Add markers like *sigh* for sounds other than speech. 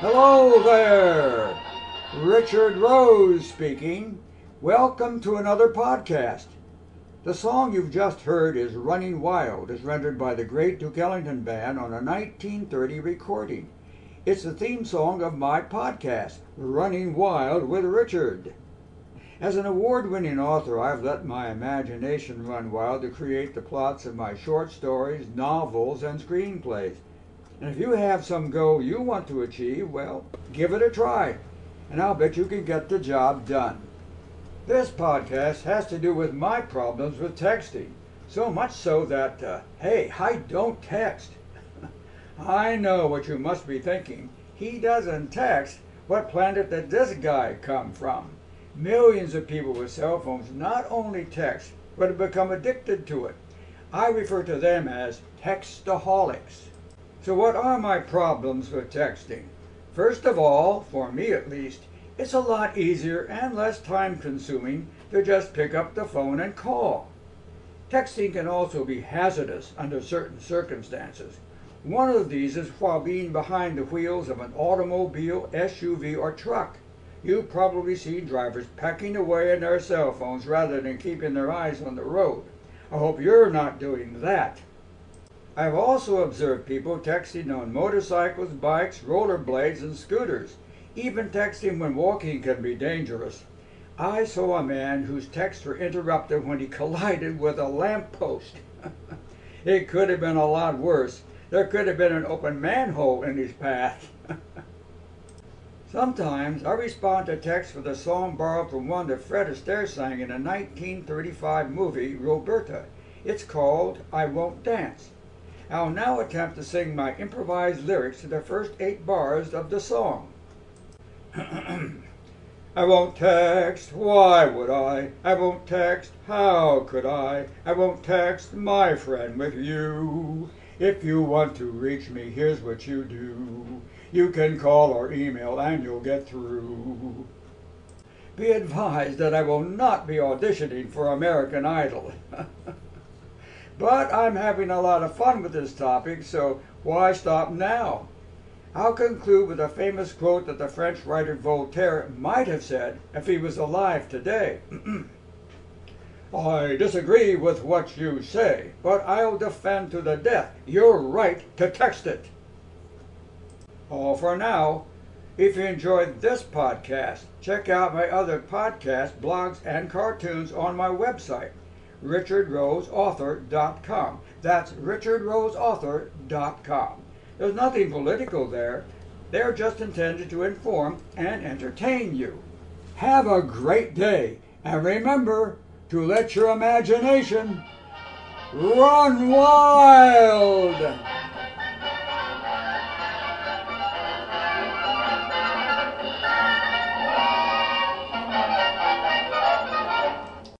Hello there! Richard Rose speaking. Welcome to another podcast. The song you've just heard is Running Wild, as rendered by the great Duke Ellington Band on a 1930 recording. It's the theme song of my podcast, Running Wild with Richard. As an award winning author, I've let my imagination run wild to create the plots of my short stories, novels, and screenplays. And if you have some goal you want to achieve, well, give it a try, and I'll bet you can get the job done. This podcast has to do with my problems with texting, so much so that, uh, hey, I don't text. *laughs* I know what you must be thinking. He doesn't text. What planet did this guy come from? Millions of people with cell phones not only text, but have become addicted to it. I refer to them as textaholics. So, what are my problems with texting? First of all, for me at least, it's a lot easier and less time consuming to just pick up the phone and call. Texting can also be hazardous under certain circumstances. One of these is while being behind the wheels of an automobile, SUV, or truck. You've probably seen drivers pecking away in their cell phones rather than keeping their eyes on the road. I hope you're not doing that. I've also observed people texting on motorcycles, bikes, rollerblades, and scooters. Even texting when walking can be dangerous. I saw a man whose texts were interrupted when he *laughs* collided with a lamppost. *laughs* it could have been a lot worse. There could have been an open manhole in his path. *laughs* Sometimes I respond to texts with a song borrowed from one that Fred Astaire sang in a 1935 movie, Roberta. It's called I Won't Dance. I'll now attempt to sing my improvised lyrics to the first eight bars of the song. *clears throat* I won't text, why would I? I won't text, how could I? I won't text, my friend, with you. If you want to reach me, here's what you do. You can call or email and you'll get through. Be advised that I will not be auditioning for American Idol. *laughs* But I'm having a lot of fun with this topic, so why stop now? I'll conclude with a famous quote that the French writer Voltaire might have said if he was alive today. *clears throat* I disagree with what you say, but I'll defend to the death your right to text it. All for now. If you enjoyed this podcast, check out my other podcasts, blogs, and cartoons on my website richardroseauthor.com. That's richardroseauthor.com. There's nothing political there. They're just intended to inform and entertain you. Have a great day, and remember to let your imagination run wild.